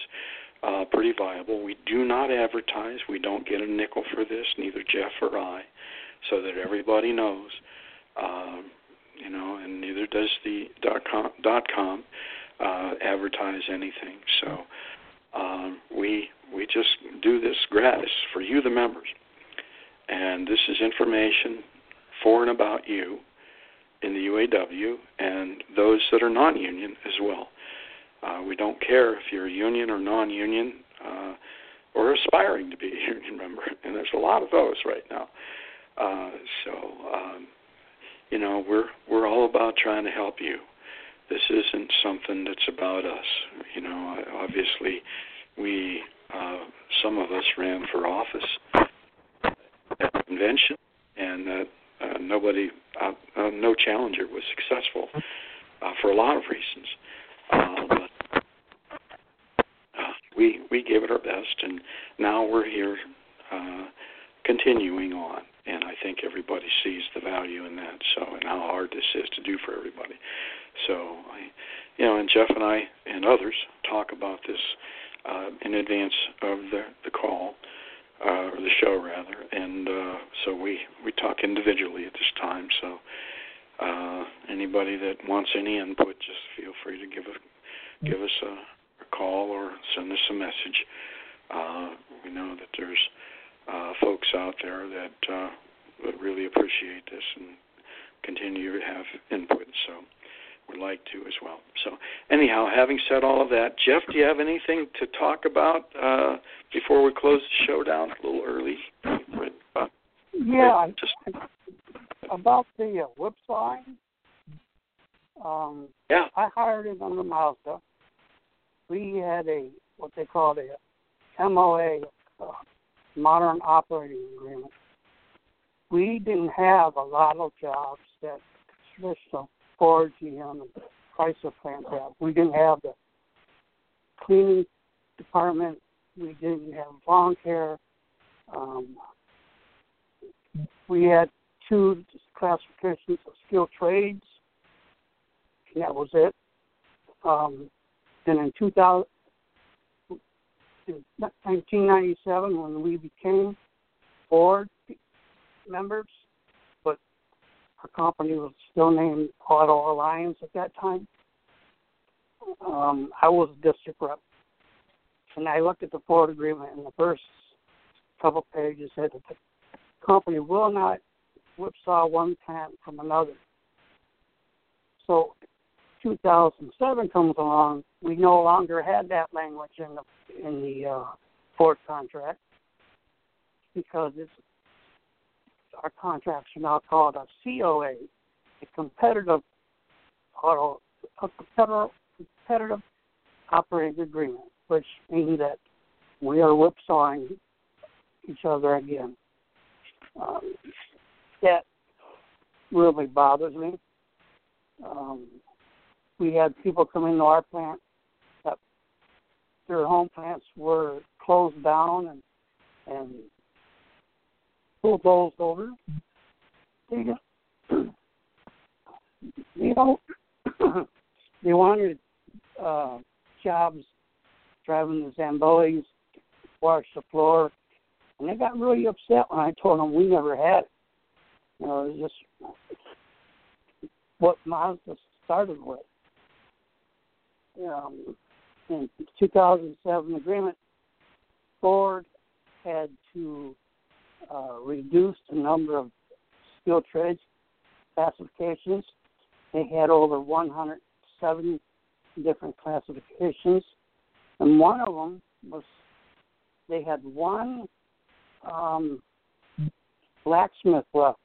uh, pretty viable. We do not advertise. We don't get a nickel for this, neither Jeff or I, so that everybody knows. Um, you know, and neither does the dot com, dot com uh, advertise anything. So um, we we just do this gratis for you, the members, and this is information for and about you in the UAW and those that are non-union as well. Uh, we don't care if you're union or non-union uh, or aspiring to be a union member, and there's a lot of those right now. Uh, so, um, you know, we're we're all about trying to help you. This isn't something that's about us. You know, obviously, we uh, some of us ran for office at the convention, and uh, uh, nobody, uh, uh, no challenger was successful uh, for a lot of reasons. Uh, but uh, we we gave it our best, and now we're here, uh, continuing on. And I think everybody sees the value in that. So, and how hard this is to do for everybody. So, I, you know, and Jeff and I and others talk about this uh, in advance of the the call uh, or the show rather, and uh, so we we talk individually at this time. So uh, anybody that wants any input, just feel free to give a give us a, a call or send us a message. Uh, we know that there's uh, folks out there that uh, would really appreciate this and continue to have input. So would like to as well. So, anyhow, having said all of that, Jeff, do you have anything to talk about uh, before we close the show down a little early? Uh, yeah, just about the uh, whip sign. Um, yeah, I hired him on the Mazda. We had a what they called a MOA, uh, Modern Operating Agreement. We didn't have a lot of jobs that traditional Ford, GM, and Chrysler plants have. We didn't have the cleaning department. We didn't have lawn care. Um, we had two classifications of skilled trades, and that was it. Um, and in 2000, in 1997, when we became board members, but our company was still named Auto Alliance at that time. Um, I was district rep, and I looked at the Ford agreement, and the first couple pages said that the company will not whipsaw one plant from another. So 2007 comes along, we no longer had that language in the in the uh, Ford contract because it's our contracts are now called a COA, a competitive auto, a competitive, competitive operating agreement, which means that we are whipsawing each other again. Um, that really bothers me. Um, we had people come into our plant their home plants were closed down and and bulldozed over. They, you know, they wanted uh, jobs driving the Zambonis, wash the floor, and they got really upset when I told them we never had it. You know, it was just what Mazda started with. Um, in 2007 agreement, Ford had to uh, reduce the number of skilled trades classifications. They had over 170 different classifications, and one of them was they had one um, blacksmith left.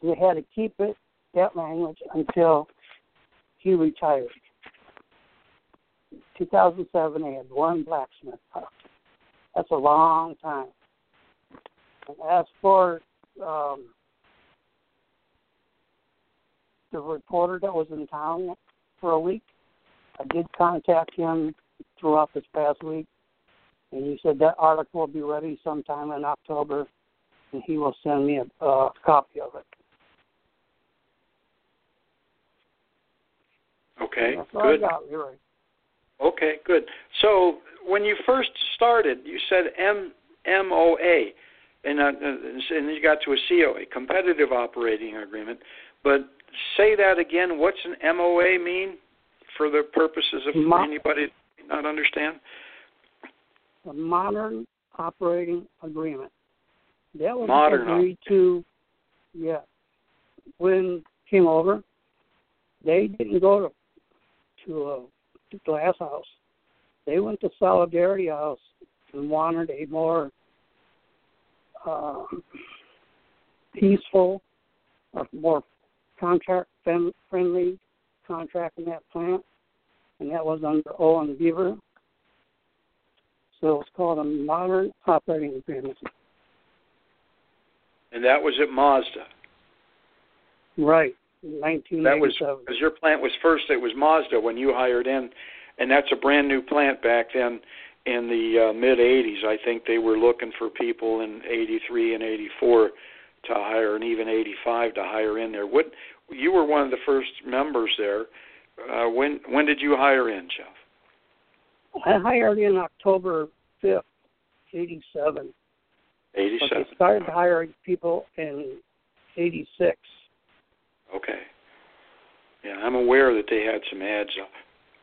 So they had to keep it that language until he retired. 2007, they had one blacksmith. That's a long time. And as for um, the reporter that was in town for a week, I did contact him throughout this past week, and he said that article will be ready sometime in October, and he will send me a, a copy of it. Okay, good. Leroy. Okay, good. So when you first started, you said M M O A, and uh, and then you got to a COA, competitive operating agreement. But say that again. What's an MOA mean for the purposes of Mo- anybody not understand? A modern operating agreement. That was Modern agreed to. Yeah, when came over, they didn't go to to a to glass house. They went to Solidarity House and wanted a more uh, peaceful, or more contract friendly contract in that plant, and that was under Owen Bieber. So it's called a modern operating agreement. And that was at Mazda. Right, That was 1987. because your plant was first. It was Mazda when you hired in, and that's a brand new plant back then in the uh, mid '80s. I think they were looking for people in '83 and '84 to hire, and even '85 to hire in there. What you were one of the first members there. Uh, when when did you hire in, Jeff? I hired in October 5th, 87. But '87. they started hiring people in 86. Okay. Yeah, I'm aware that they had some ads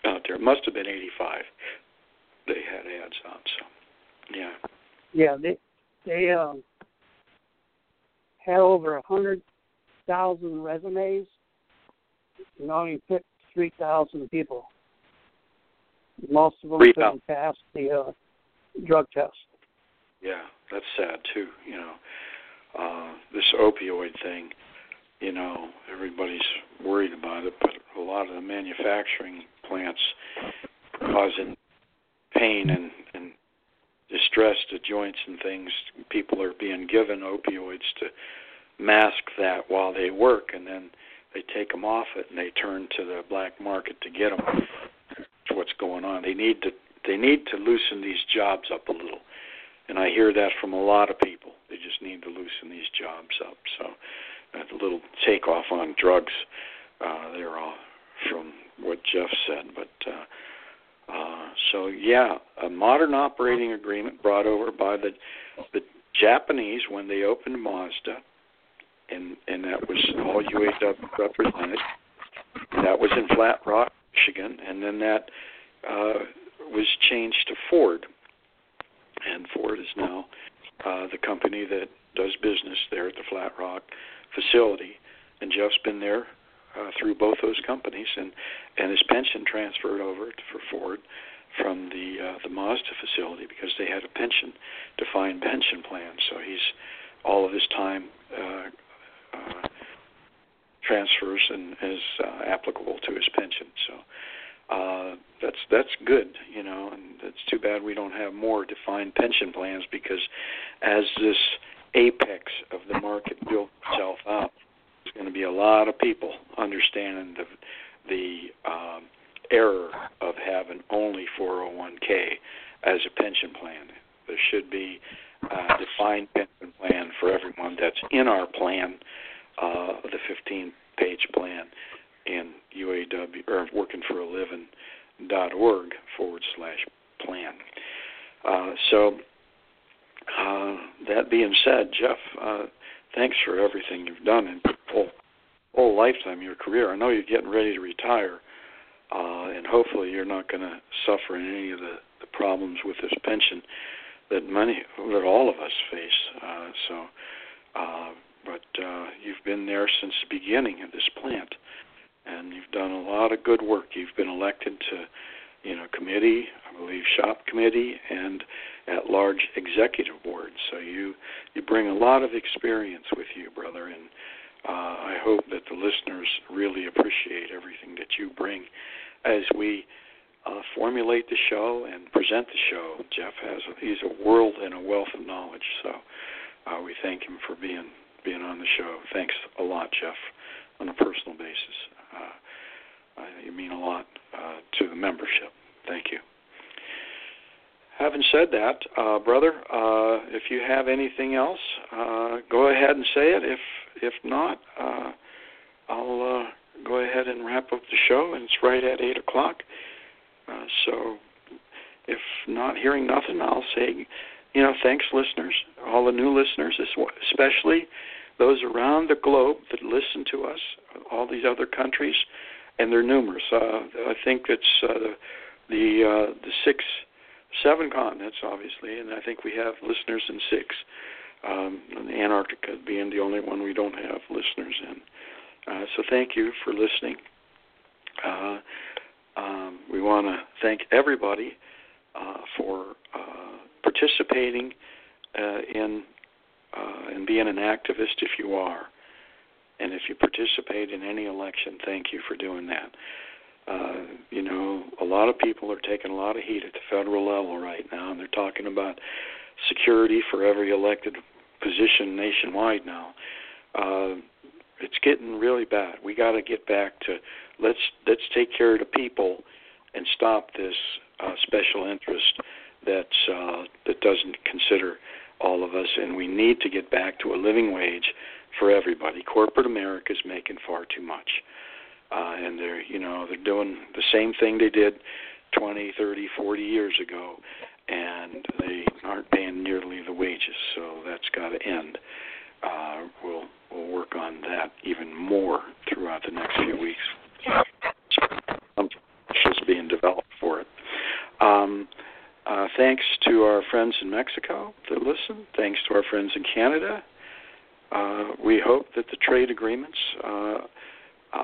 out- there. It must have been '85. They had ads out. So, yeah. Yeah, they they um, had over a hundred thousand resumes, and only picked three thousand people. Most of them 3,000. couldn't pass the uh, drug test. Yeah, that's sad too. You know, uh, this opioid thing. You know, everybody's worried about it, but a lot of the manufacturing plants causing pain and and distress to joints and things. People are being given opioids to mask that while they work, and then they take them off it and they turn to the black market to get them. That's what's going on. They need to they need to loosen these jobs up a little and I hear that from a lot of people. They just need to loosen these jobs up. So a little takeoff on drugs uh, there all from what Jeff said. But uh, uh, so yeah, a modern operating agreement brought over by the the Japanese when they opened Mazda, and and that was all UAW represented. That was in Flat Rock, Michigan, and then that uh, was changed to Ford and Ford is now uh, the company that does business there at the Flat Rock facility. And Jeff's been there uh, through both those companies, and and his pension transferred over for Ford from the uh, the Mazda facility because they had a pension defined pension plan. So he's all of his time uh, uh, transfers and is uh, applicable to his pension. So uh, that's that's good, you know, and it's too bad we don't have more defined pension plans because as this apex of the market built itself out, there's going to be a lot of people understanding the the um, error of having only 401k as a pension plan. There should be a defined pension plan for everyone that's in our plan, uh, the 15-page plan in UAW or working for a living dot org forward slash plan. Uh, so uh, that being said, Jeff, uh, thanks for everything you've done in whole whole lifetime your career. I know you're getting ready to retire, uh, and hopefully you're not going to suffer any of the, the problems with this pension that many that all of us face. Uh, so uh, but you've been there since the beginning of this plant, and you've done a lot of good work. You've been elected to, you know, committee, I believe, shop committee, and at large executive board. So you you bring a lot of experience with you, brother, and uh, I hope that the listeners really appreciate everything that you bring as we uh, formulate the show and present the show. Jeff has a, he's a world and a wealth of knowledge. So uh, we thank him for being being on the show. Thanks a lot, Jeff, on a personal basis. Uh, you mean a lot uh, to the membership. Thank you. Having said that, uh, brother, uh, if you have anything else, uh, go ahead and say it. If if not, uh, I'll go ahead and wrap up the show. And it's right at eight o'clock. So, if not hearing nothing, I'll say, you know, thanks, listeners, all the new listeners, especially those around the globe that listen to us, all these other countries, and they're numerous. Uh, I think it's uh, the uh, the six, seven continents, obviously, and I think we have listeners in six. Um, Antarctica being the only one we don't have listeners in. Uh, so thank you for listening. Uh, um, we want to thank everybody uh, for uh, participating uh, in uh, and being an activist if you are. And if you participate in any election, thank you for doing that. Uh, you know, a lot of people are taking a lot of heat at the federal level right now, and they're talking about security for every elected position nationwide now. Uh, it's getting really bad. We got to get back to let's let's take care of the people and stop this uh, special interest that's uh, that doesn't consider all of us, and we need to get back to a living wage for everybody. Corporate America is making far too much, uh, and they're you know they're doing the same thing they did 20, 30, 40 years ago, and they aren't paying nearly the wages. So that's got to end. Uh, we'll we'll work on that even more throughout the next few weeks. Some being developed for it. Um, uh, thanks to our friends in Mexico that listen. Thanks to our friends in Canada. Uh, we hope that the trade agreements, uh,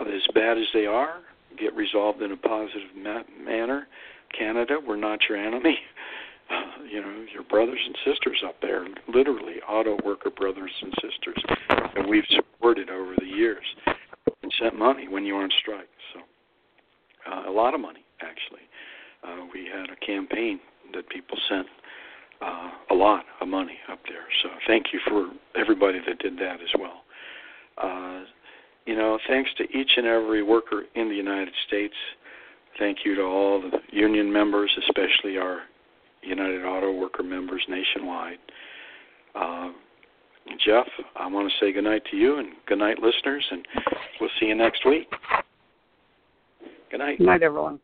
as bad as they are, get resolved in a positive ma- manner. Canada, we're not your enemy. Uh, you know, your brothers and sisters up there, literally auto worker brothers and sisters that we've supported over the years and sent money when you were on strike. So, uh, a lot of money, actually. Uh, we had a campaign that people sent uh, a lot of money up there. So thank you for everybody that did that as well. Uh, you know, thanks to each and every worker in the United States. Thank you to all the union members, especially our United Auto Worker members nationwide. Uh, Jeff, I want to say goodnight to you and goodnight, listeners, and we'll see you next week. Good night. Good night, everyone.